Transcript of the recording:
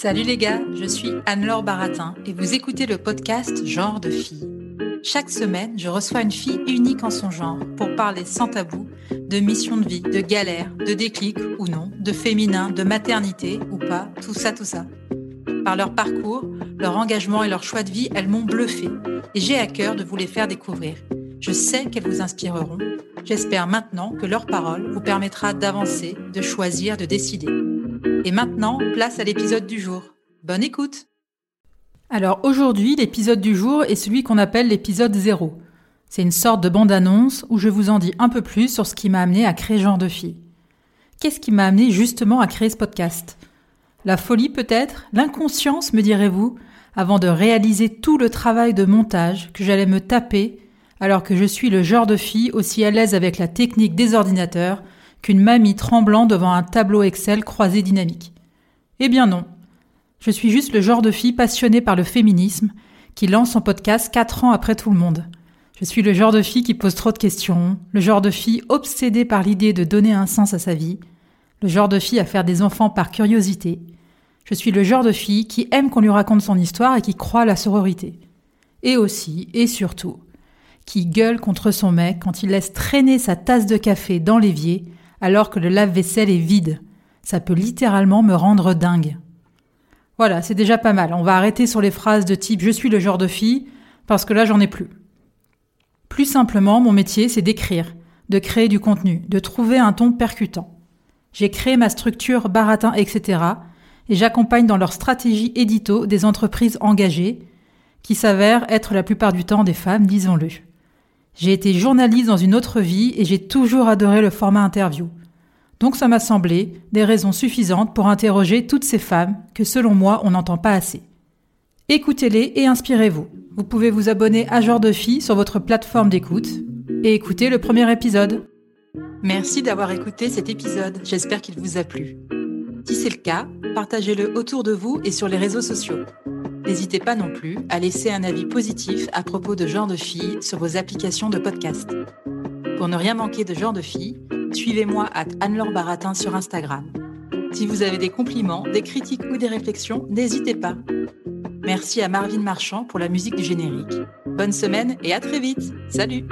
Salut les gars, je suis Anne-Laure Baratin et vous écoutez le podcast Genre de fille. Chaque semaine, je reçois une fille unique en son genre pour parler sans tabou de mission de vie, de galère, de déclic ou non, de féminin, de maternité ou pas, tout ça, tout ça. Par leur parcours, leur engagement et leur choix de vie, elles m'ont bluffé et j'ai à cœur de vous les faire découvrir. Je sais qu'elles vous inspireront. J'espère maintenant que leur parole vous permettra d'avancer, de choisir, de décider. Et maintenant, place à l'épisode du jour. Bonne écoute Alors aujourd'hui, l'épisode du jour est celui qu'on appelle l'épisode 0. C'est une sorte de bande-annonce où je vous en dis un peu plus sur ce qui m'a amené à créer Genre de Fille. Qu'est-ce qui m'a amené justement à créer ce podcast? La folie peut-être? L'inconscience, me direz-vous? Avant de réaliser tout le travail de montage que j'allais me taper alors que je suis le genre de fille aussi à l'aise avec la technique des ordinateurs qu'une mamie tremblant devant un tableau Excel croisé dynamique. Eh bien non. Je suis juste le genre de fille passionnée par le féminisme qui lance son podcast quatre ans après tout le monde. Je suis le genre de fille qui pose trop de questions, le genre de fille obsédée par l'idée de donner un sens à sa vie, le genre de fille à faire des enfants par curiosité. Je suis le genre de fille qui aime qu'on lui raconte son histoire et qui croit à la sororité. Et aussi, et surtout, qui gueule contre son mec quand il laisse traîner sa tasse de café dans l'évier alors que le lave-vaisselle est vide. Ça peut littéralement me rendre dingue. Voilà, c'est déjà pas mal. On va arrêter sur les phrases de type je suis le genre de fille, parce que là j'en ai plus. Plus simplement, mon métier, c'est d'écrire, de créer du contenu, de trouver un ton percutant. J'ai créé ma structure baratin, etc. et j'accompagne dans leur stratégie édito des entreprises engagées, qui s'avèrent être la plupart du temps des femmes, disons-le. J'ai été journaliste dans une autre vie et j'ai toujours adoré le format interview. Donc ça m'a semblé des raisons suffisantes pour interroger toutes ces femmes que selon moi on n'entend pas assez. Écoutez-les et inspirez-vous. Vous pouvez vous abonner à Genre de Fille sur votre plateforme d'écoute et écouter le premier épisode. Merci d'avoir écouté cet épisode, j'espère qu'il vous a plu. Si c'est le cas, partagez-le autour de vous et sur les réseaux sociaux. N'hésitez pas non plus à laisser un avis positif à propos de Genre de Filles sur vos applications de podcast. Pour ne rien manquer de Genre de Filles, suivez-moi à Anne-Laure Baratin sur Instagram. Si vous avez des compliments, des critiques ou des réflexions, n'hésitez pas. Merci à Marvin Marchand pour la musique du générique. Bonne semaine et à très vite. Salut